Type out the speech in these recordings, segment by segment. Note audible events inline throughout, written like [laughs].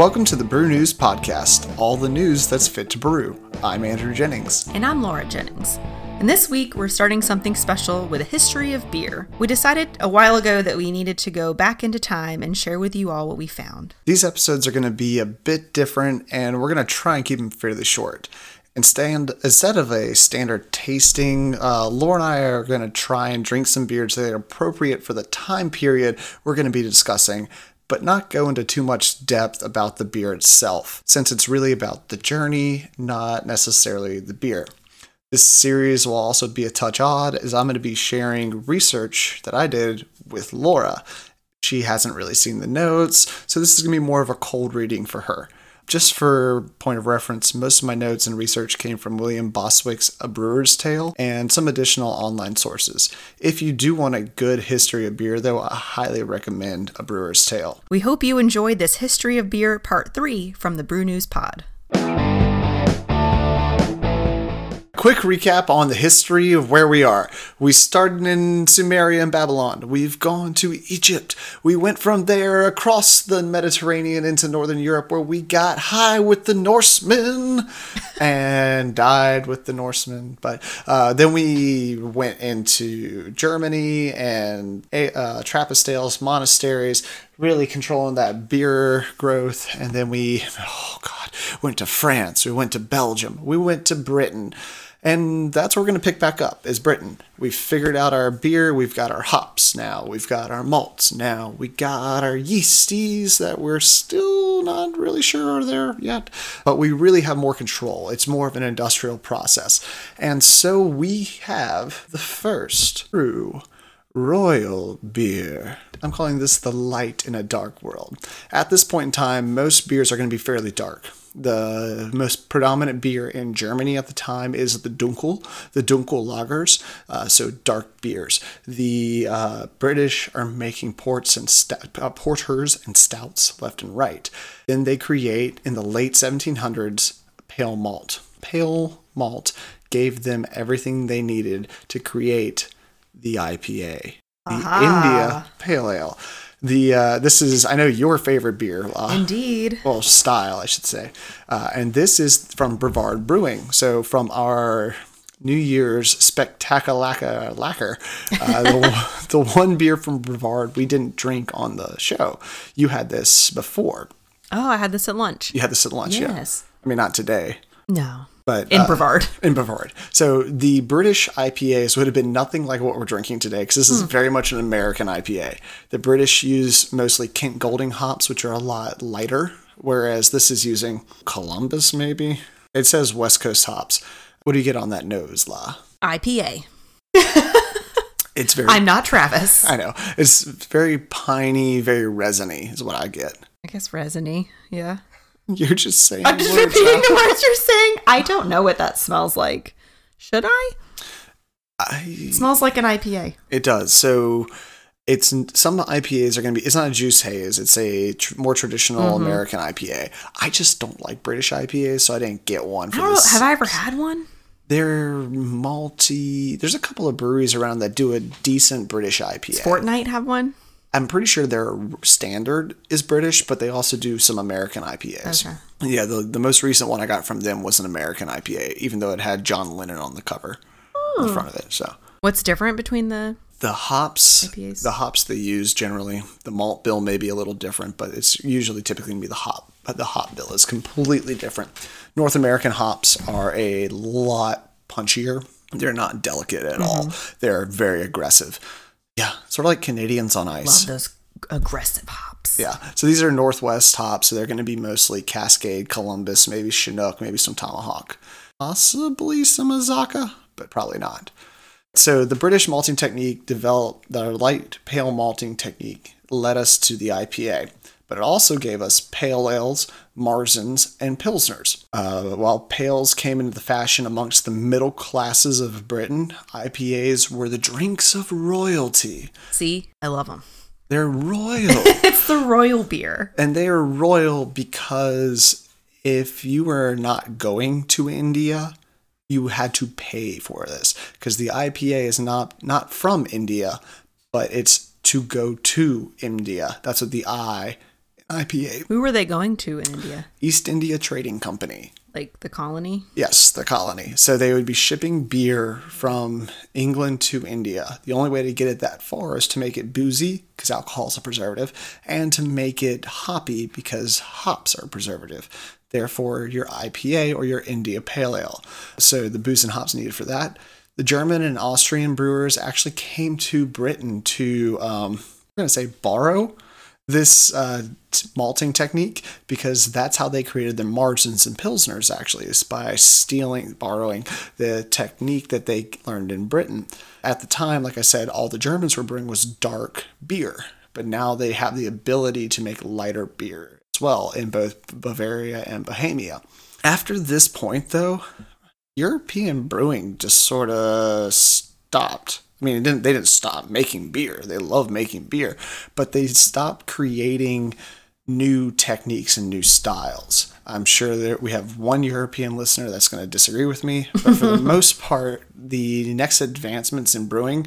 Welcome to the Brew News Podcast, all the news that's fit to brew. I'm Andrew Jennings. And I'm Laura Jennings. And this week, we're starting something special with a history of beer. We decided a while ago that we needed to go back into time and share with you all what we found. These episodes are going to be a bit different, and we're going to try and keep them fairly short. Instead, instead of a standard tasting, uh, Laura and I are going to try and drink some beers that are appropriate for the time period we're going to be discussing but not go into too much depth about the beer itself, since it's really about the journey, not necessarily the beer. This series will also be a touch odd, as I'm going to be sharing research that I did with Laura. She hasn't really seen the notes, so this is going to be more of a cold reading for her. Just for point of reference, most of my notes and research came from William Bostwick's A Brewer's Tale and some additional online sources. If you do want a good history of beer, though, I highly recommend A Brewer's Tale. We hope you enjoyed this History of Beer Part 3 from the Brew News Pod. Quick recap on the history of where we are. We started in Sumeria and Babylon. We've gone to Egypt. We went from there across the Mediterranean into Northern Europe, where we got high with the Norsemen [laughs] and died with the Norsemen. But uh, then we went into Germany and uh, Trappist ales monasteries, really controlling that beer growth. And then we, oh God, went to France. We went to Belgium. We went to Britain. And that's where we're going to pick back up is Britain. We've figured out our beer, we've got our hops now, we've got our malts now, we got our yeasties that we're still not really sure are there yet, but we really have more control. It's more of an industrial process. And so we have the first true royal beer. I'm calling this the light in a dark world. At this point in time, most beers are going to be fairly dark the most predominant beer in Germany at the time is the Dunkel, the Dunkel lagers, uh, so dark beers. The uh, British are making ports and st- uh, porters and stouts left and right. Then they create in the late 1700s pale malt. Pale malt gave them everything they needed to create the IPA, the India Pale Ale. The uh, this is I know your favorite beer. Uh, Indeed. Well, style I should say, uh, and this is from Brevard Brewing. So from our New Year's spectacular lacquer, uh, the, [laughs] the one beer from Brevard we didn't drink on the show. You had this before. Oh, I had this at lunch. You had this at lunch. Yes. Yeah. I mean, not today. No but in uh, Brevard. [laughs] In Brevard. So the British IPAs would have been nothing like what we're drinking today because this is mm. very much an American IPA. The British use mostly Kent Golding hops, which are a lot lighter, whereas this is using Columbus, maybe. It says West Coast hops. What do you get on that nose, La? IPA. [laughs] it's very. I'm not Travis. I know. It's very piney, very resiny, is what I get. I guess resiny, yeah. [laughs] You're just saying. I'm just repeating the [laughs] words you're saying. I don't know what that smells like. Should I? I it smells like an IPA. It does. So it's some IPAs are going to be. It's not a juice haze. It's a tr- more traditional mm-hmm. American IPA. I just don't like British IPAs, so I didn't get one. For this. Have I ever had one? They're malty. There's a couple of breweries around that do a decent British IPA. Does Fortnight have one? I'm pretty sure their standard is British, but they also do some American IPAs. Okay. Yeah, the, the most recent one I got from them was an American IPA, even though it had John Lennon on the cover in front of it. So what's different between the the hops IPAs? the hops they use generally the malt bill may be a little different, but it's usually typically gonna be the hop but the hop bill is completely different. North American hops are a lot punchier. They're not delicate at mm-hmm. all. They're very aggressive. Yeah, sort of like Canadians on ice. Love those aggressive hops. Yeah. So these are Northwest hops. So they're going to be mostly Cascade, Columbus, maybe Chinook, maybe some Tomahawk, possibly some Azacca, but probably not. So the British malting technique developed the light pale malting technique led us to the IPA but it also gave us pale ales, Marzens, and Pilsners. Uh, while pales came into the fashion amongst the middle classes of Britain, IPAs were the drinks of royalty. See, I love them. They're royal. [laughs] it's the royal beer. And they are royal because if you were not going to India, you had to pay for this because the IPA is not not from India, but it's to go to India. That's what the I IPA. Who were they going to in India? East India Trading Company. Like the colony? Yes, the colony. So they would be shipping beer from England to India. The only way to get it that far is to make it boozy, because alcohol is a preservative, and to make it hoppy, because hops are a preservative. Therefore, your IPA or your India Pale Ale. So the booze and hops needed for that. The German and Austrian brewers actually came to Britain to, um, I'm going to say, borrow this uh, malting technique because that's how they created their Marzens and Pilsners, actually, is by stealing, borrowing the technique that they learned in Britain. At the time, like I said, all the Germans were brewing was dark beer, but now they have the ability to make lighter beer as well in both Bavaria and Bohemia. After this point, though, European brewing just sort of stopped. I mean, didn't, they didn't stop making beer. They love making beer, but they stopped creating new techniques and new styles. I'm sure that we have one European listener that's going to disagree with me, but for the [laughs] most part, the next advancements in brewing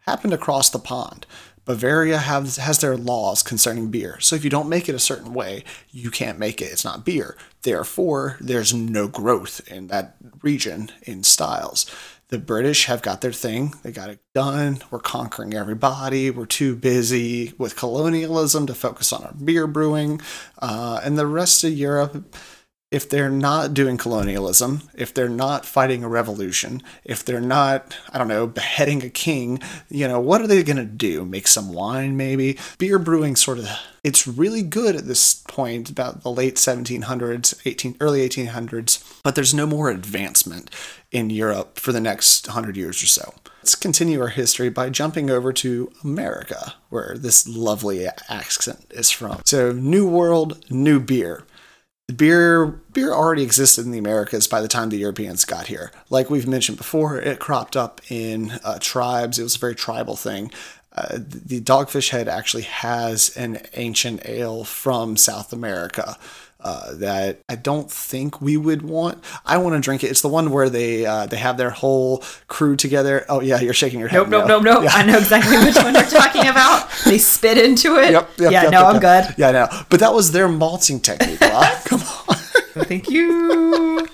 happened across the pond. Bavaria has has their laws concerning beer. So if you don't make it a certain way, you can't make it. It's not beer. Therefore, there's no growth in that region in styles. The British have got their thing. They got it done. We're conquering everybody. We're too busy with colonialism to focus on our beer brewing. Uh, and the rest of Europe, if they're not doing colonialism, if they're not fighting a revolution, if they're not, I don't know, beheading a king, you know, what are they going to do? Make some wine, maybe? Beer brewing sort of, it's really good at this point, about the late 1700s, 18, early 1800s, but there's no more advancement in Europe for the next 100 years or so. Let's continue our history by jumping over to America, where this lovely accent is from. So, New World, new beer beer beer already existed in the Americas by the time the Europeans got here. Like we've mentioned before, it cropped up in uh, tribes. It was a very tribal thing. Uh, the Dogfish Head actually has an ancient ale from South America. Uh, that I don't think we would want. I want to drink it. It's the one where they uh, they have their whole crew together. Oh yeah, you're shaking your head. Nope, nope, nope, nope. Yeah. I know exactly which one you're talking about. [laughs] They spit into it. Yep, yep Yeah, yep, no, I'm good. Yeah, I know. But that was their malting technique. [laughs] Come on. Thank you.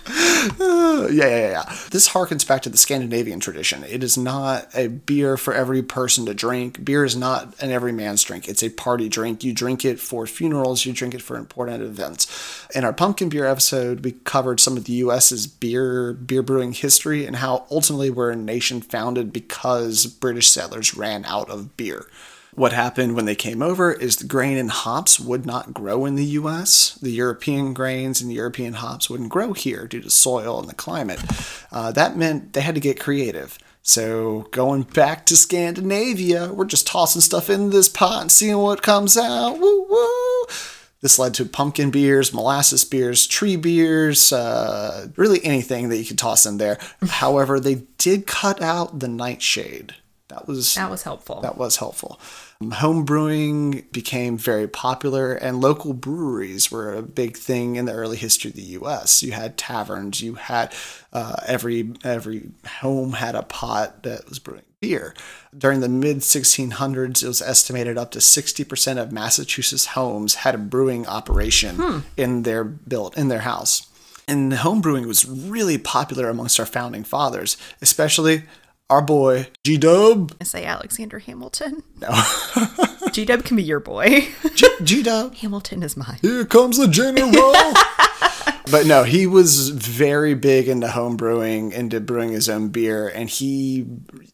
[laughs] Yeah, yeah, yeah. This harkens back to the Scandinavian tradition. It is not a beer for every person to drink. Beer is not an every man's drink. It's a party drink. You drink it for funerals. You drink it for important events. In our pumpkin beer episode, we covered some of the U.S.'s beer beer brewing history and how ultimately we're a nation founded because British settlers ran out of beer. What happened when they came over is the grain and hops would not grow in the US. The European grains and the European hops wouldn't grow here due to soil and the climate. Uh, that meant they had to get creative. So, going back to Scandinavia, we're just tossing stuff in this pot and seeing what comes out. Woo woo! This led to pumpkin beers, molasses beers, tree beers, uh, really anything that you could toss in there. [laughs] However, they did cut out the nightshade. That was that was helpful. That was helpful. Home brewing became very popular, and local breweries were a big thing in the early history of the U.S. You had taverns, you had uh, every every home had a pot that was brewing beer. During the mid 1600s, it was estimated up to 60% of Massachusetts homes had a brewing operation hmm. in their built in their house. And home brewing was really popular amongst our founding fathers, especially our boy G Dub. I say Alexander Hamilton. [laughs] No. [laughs] G Dub can be your boy. G Dub. Hamilton is mine. Here comes the general. [laughs] but no, he was very big into home brewing, into brewing his own beer, and he,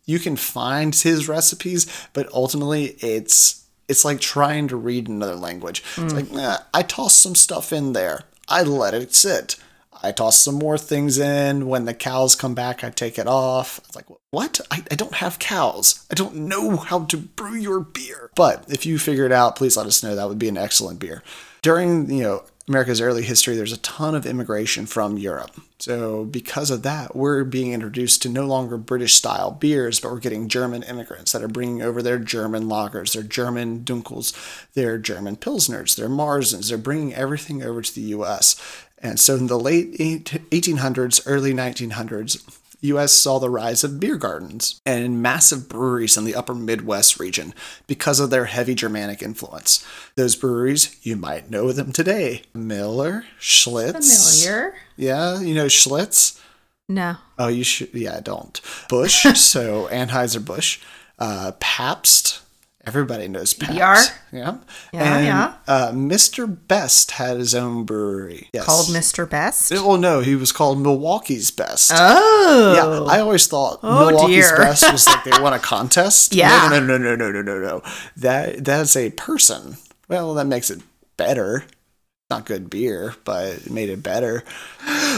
you can find his recipes, but ultimately it's it's like trying to read another language. Mm. It's like nah, I toss some stuff in there, I let it sit. I toss some more things in. When the cows come back, I take it off. It's like, what? I, I don't have cows. I don't know how to brew your beer. But if you figure it out, please let us know. That would be an excellent beer. During, you know, America's early history, there's a ton of immigration from Europe. So, because of that, we're being introduced to no longer British style beers, but we're getting German immigrants that are bringing over their German lagers, their German Dunkels, their German Pilsners, their Marzens. They're bringing everything over to the US. And so, in the late 1800s, early 1900s, US saw the rise of beer gardens and massive breweries in the upper Midwest region because of their heavy Germanic influence. Those breweries, you might know them today. Miller, Schlitz. Familiar? Yeah, you know Schlitz? No. Oh, you should. Yeah, I don't. [laughs] Busch. so Anheuser-Busch. Uh, Pabst. Everybody knows Pabst. PBR? Yeah. Yeah, and, yeah. Uh, Mr. Best had his own brewery. Yes. Called Mr. Best? Well, no, he was called Milwaukee's Best. Oh. Yeah, I always thought Oh, Milwaukee's dear. Best was like they [laughs] won a contest. Yeah. No, no, no, no, no, no, no, no. That that's a person. Well, that makes it better. Not good beer, but it made it better.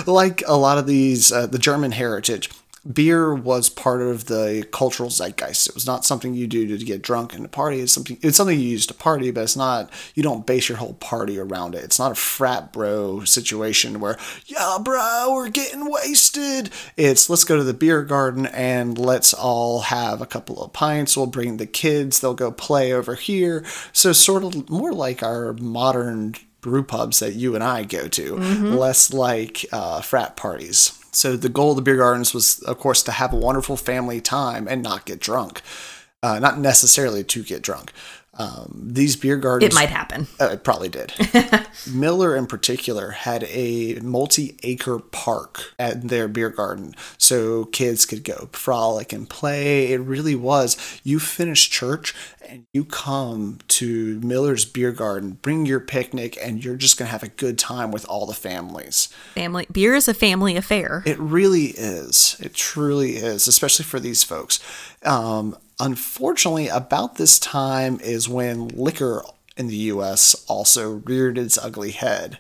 Like a lot of these, uh, the German heritage, beer was part of the cultural zeitgeist. It was not something you do to get drunk and to party. It's something. It's something you use to party, but it's not. You don't base your whole party around it. It's not a frat bro situation where, yeah, bro, we're getting wasted. It's let's go to the beer garden and let's all have a couple of pints. We'll bring the kids. They'll go play over here. So sort of more like our modern brew pubs that you and I go to, less like uh, frat parties. So the goal of the beer gardens was, of course, to have a wonderful family time and not get drunk. Uh, not necessarily to get drunk. Um, these beer gardens. It might happen. Uh, it probably did. [laughs] Miller, in particular, had a multi acre park at their beer garden so kids could go frolic and play. It really was. You finish church and you come to Miller's beer garden, bring your picnic, and you're just going to have a good time with all the families. Family beer is a family affair. It really is. It truly is, especially for these folks. Um, unfortunately, about this time is when liquor in the US also reared its ugly head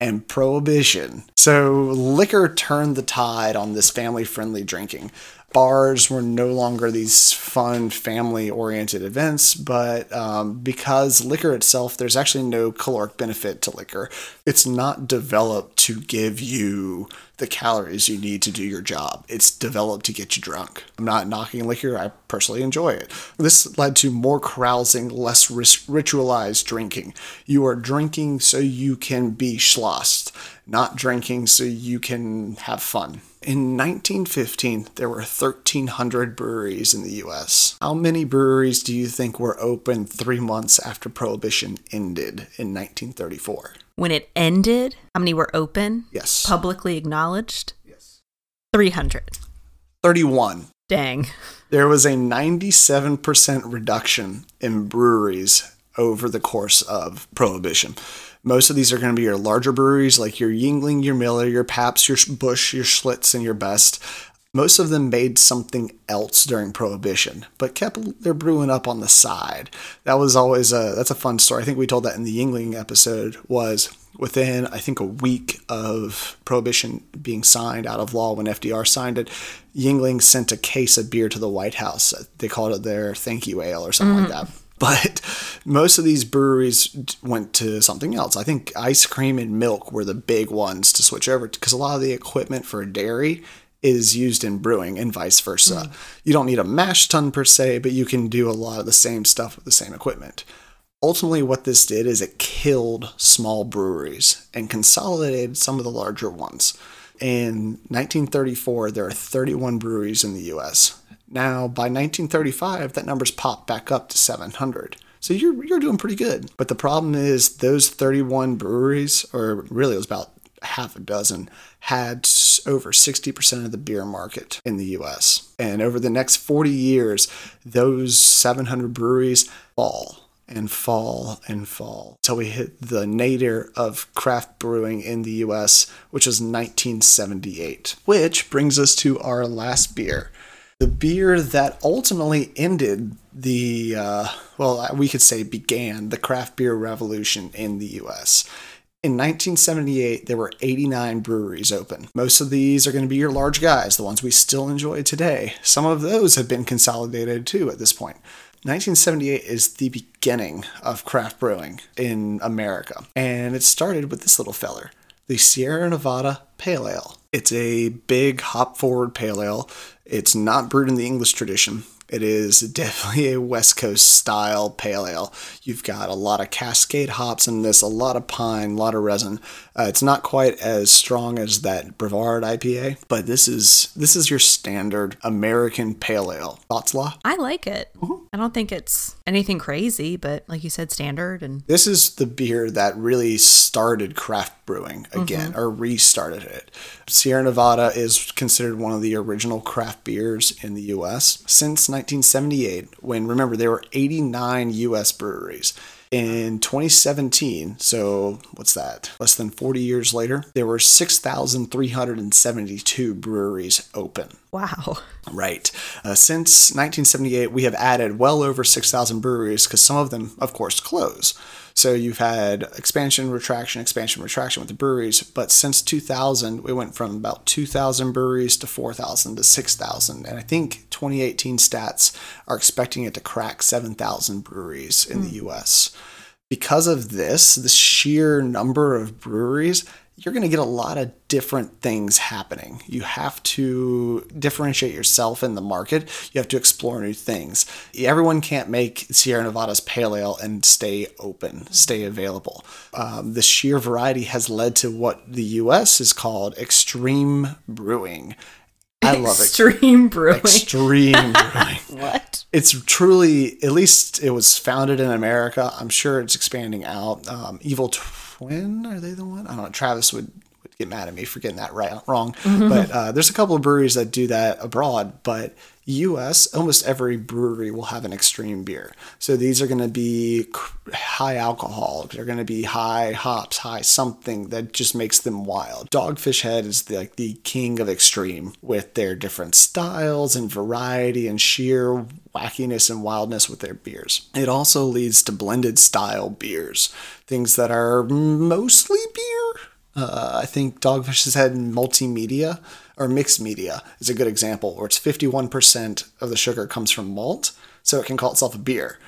and prohibition. So, liquor turned the tide on this family friendly drinking. Bars were no longer these fun, family oriented events, but um, because liquor itself, there's actually no caloric benefit to liquor. It's not developed to give you the calories you need to do your job. It's developed to get you drunk. I'm not knocking liquor, I personally enjoy it. This led to more carousing, less ritualized drinking. You are drinking so you can be schlossed, not drinking so you can have fun. In 1915, there were 1,300 breweries in the US. How many breweries do you think were open three months after Prohibition ended in 1934? when it ended, how many were open? Yes. Publicly acknowledged? Yes. 300. 31. Dang. There was a 97% reduction in breweries over the course of Prohibition. Most of these are going to be your larger breweries like your Yuengling, your Miller, your Pabst, your Busch, your Schlitz, and your Best. Most of them made something else during Prohibition, but kept their brewing up on the side. That was always a that's a fun story. I think we told that in the Yuengling episode. Was within I think a week of Prohibition being signed out of law when FDR signed it, Yuengling sent a case of beer to the White House. They called it their thank you ale or something like mm. that. But most of these breweries went to something else. I think ice cream and milk were the big ones to switch over because a lot of the equipment for dairy is used in brewing and vice versa. Hmm. You don't need a mash tun per se, but you can do a lot of the same stuff with the same equipment. Ultimately, what this did is it killed small breweries and consolidated some of the larger ones. In 1934, there are 31 breweries in the US. Now, by 1935, that number's popped back up to 700. So you're, you're doing pretty good. But the problem is, those 31 breweries, or really it was about half a dozen, had over 60% of the beer market in the US. And over the next 40 years, those 700 breweries fall and fall and fall until we hit the nadir of craft brewing in the US, which was 1978. Which brings us to our last beer. The beer that ultimately ended the, uh, well, we could say began the craft beer revolution in the US. In 1978, there were 89 breweries open. Most of these are going to be your large guys, the ones we still enjoy today. Some of those have been consolidated too at this point. 1978 is the beginning of craft brewing in America, and it started with this little feller, the Sierra Nevada Pale Ale. It's a big hop forward pale ale. It's not brewed in the English tradition. It is definitely a West Coast style pale ale. You've got a lot of Cascade hops in this, a lot of pine, a lot of resin. Uh, it's not quite as strong as that Brevard IPA, but this is this is your standard American pale ale. Thoughts, Law? I like it. I don't think it's anything crazy, but like you said, standard and This is the beer that really started craft brewing mm-hmm. again, or restarted it. Sierra Nevada is considered one of the original craft beers in the U.S. since 1978. When remember there were 89 U.S. breweries. In 2017, so what's that? Less than 40 years later, there were 6,372 breweries open. wow. Right. Uh, since 1978, we have added well over 6,000 breweries because some of them, of course, close. So you've had expansion, retraction, expansion, retraction with the breweries. But since 2000, we went from about 2,000 breweries to 4,000 to 6,000. And I think 2018 stats are expecting it to crack 7,000 breweries in the hmm. US. Because of this, the sheer number of breweries, you're going to get a lot of different things happening. You have to differentiate yourself in the market. You have to explore new things. Everyone can't make Sierra Nevada's pale ale and stay open, stay available. Um, the sheer variety has led to what the U.S. is called extreme brewing. I love it. Extreme brewing. Extreme [laughs] brewing. what? It's truly, at least it was founded in America. I'm sure it's expanding out. Um, Evil Twin, are they the one? I don't know. Travis would, would get mad at me for getting that right wrong. But uh, there's a couple of breweries that do that abroad. But U.S. almost every brewery will have an extreme beer. So these are going to be high alcohol. They're going to be high hops, high something that just makes them wild. Dogfish Head is the, like the king of extreme with their different styles and variety and sheer wackiness and wildness with their beers. It also leads to blended style beers, things that are mostly beer. Uh, I think Dogfish has had multimedia or mixed media is a good example, where it's 51% of the sugar comes from malt, so it can call itself a beer.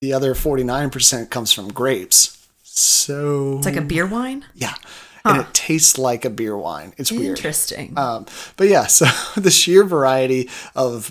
The other 49% comes from grapes. So It's like a beer wine? yeah, and it tastes like a beer wine. It's weird. Interesting. Um, but yeah, [laughs] so the sheer variety of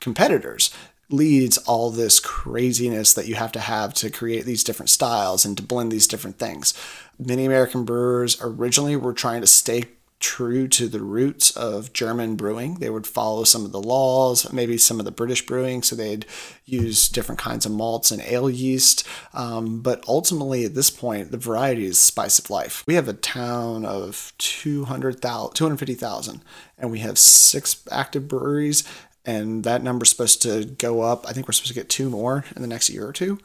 competitors leads all this craziness that you have to have to create these different styles and to blend these different things. Many American brewers originally were trying to stay true to the roots of German brewing. They would follow some of the laws, maybe some of the British brewing, so they'd use different kinds of malts and ale yeast. Um, but ultimately, at this point, the variety is spice of life. We have a town of 200,000, 250,000, and we have six active breweries. And that number's supposed to go up. I think we're supposed to get two more in the next year or two,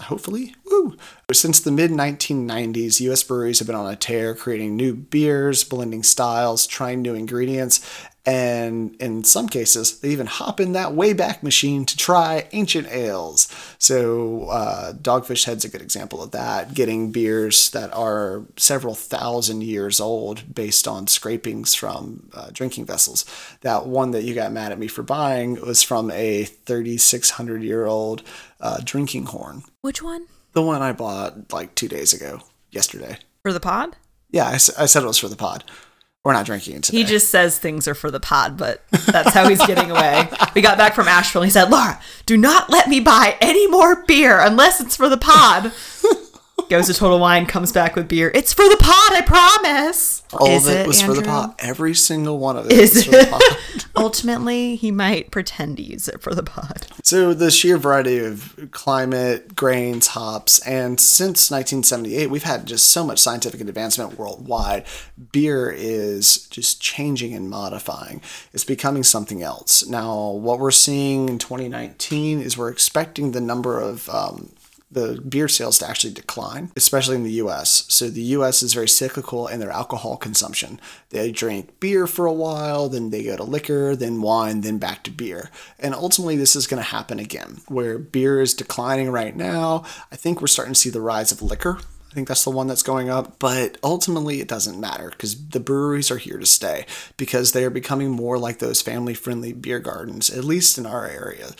hopefully. Woo! Since the mid 1990s, U.S. breweries have been on a tear, creating new beers, blending styles, trying new ingredients, and in some cases, they even hop in that Wayback Machine to try ancient ales. So, uh, Dogfish Head's a good example of that, getting beers that are several thousand years old based on scrapings from uh, drinking vessels. That one that you got mad at me for buying was from a 3,600 year old uh, drinking horn. Which one? The one I bought like two days ago, yesterday. For the pod? Yeah, I said it was for the pod. We're not drinking it today. He just says things are for the pod, but that's how he's getting away. [laughs] We got back from Asheville and he said, Laura, do not let me buy any more beer unless it's for the pod. [laughs] Goes to Total Wine, comes back with beer. It's for the pod, I promise. All Is of it, was for the pod. Every single one of it Is was for the pod. Ultimately, he might pretend to use it for the pod. So the sheer variety of climate, grains, hops, and since 1978, we've had just so much scientific advancement worldwide. Beer is just changing and modifying. It's becoming something else. Now, what we're seeing in 2019 is we're expecting the number of um, the beer sales to actually decline, especially in the US. So the US is very cyclical in their alcohol consumption. They drink beer for a while, then they go to liquor, then wine, then back to beer. And ultimately, this is going to happen again, where beer is declining right now. I think we're starting to see the rise of liquor. I think that's the one that's going up, but ultimately it doesn't matter because the breweries are here to stay because they are becoming more like those family friendly beer gardens, at least in our area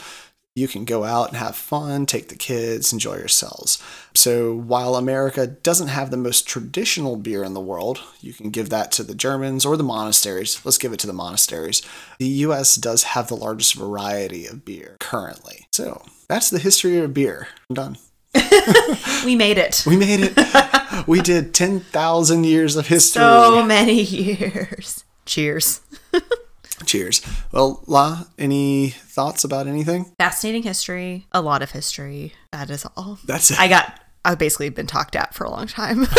you can go out and have fun, take the kids, enjoy yourselves. So while America doesn't have the most traditional beer in the world, you can give that to the Germans or the monasteries. Let's give it to the monasteries. The US does have the largest variety of beer currently. So that's the history of beer. I'm done. [laughs] We made it. We made it. we did 10,000 years of history. So many years. Cheers. [laughs] Cheers. Well, La, any thoughts about anything? Fascinating history. A lot of history. That is all. That's it. I got. I've basically been talked at for a long time. [laughs]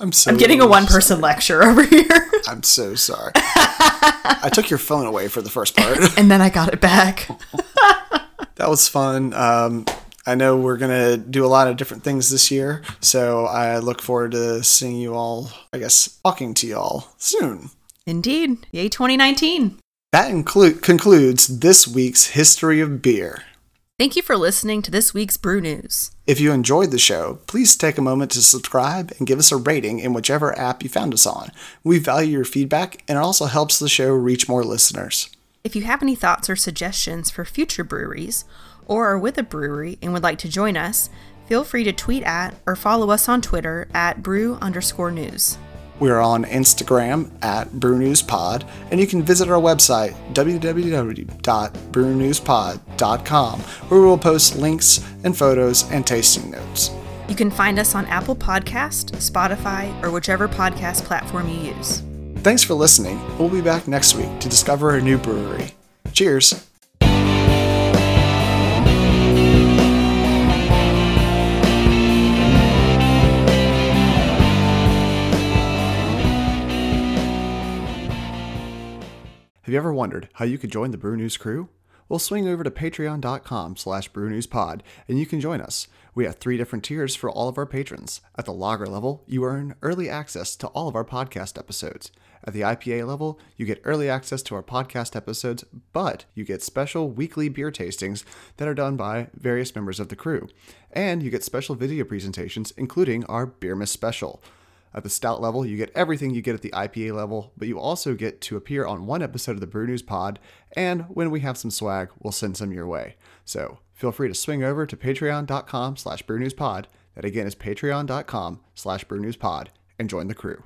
I'm so I'm getting a one person lecture over here. [laughs] I'm so sorry. I took your phone away for the first part. [laughs] and then I got it back. that was fun. Um, I know we're gonna do a lot of different things this year, so I look forward to seeing you all. I guess talking to you all soon. Indeed. Yay 2019. That include concludes this week's history of beer. Thank you for listening to this week's Brew News. If you enjoyed the show, please take a moment to subscribe and give us a rating in whichever app you found us on. We value your feedback, and it also helps the show reach more listeners. If you have any thoughts or suggestions for future breweries, or are with a brewery and would like to join us, feel free to tweet at or follow us on Twitter at brew underscore news. We are on Instagram at BrewNewsPod, and you can visit our website, www.brewnewspod.com, where we will post links and photos and tasting notes. You can find us on Apple Podcast, Spotify, or whichever podcast platform you use. Thanks for listening. We'll be back next week to discover a new brewery. Cheers! Have you ever wondered how you could join the Brew News crew? Well, swing over to patreon.com slash brewnewspod and you can join us. We have three different tiers for all of our patrons. At the lager level, you earn early access to all of our podcast episodes. At the IPA level, you get early access to our podcast episodes, but you get special weekly beer tastings that are done by various members of the crew. And you get special video presentations, including our Beermas special. At the stout level, you get everything you get at the IPA level, but you also get to appear on one episode of the Brew News Pod, and when we have some swag, we'll send some your way. So feel free to swing over to patreon.com slash brewnewspod. That again is patreon.com slash brewnewspod and join the crew.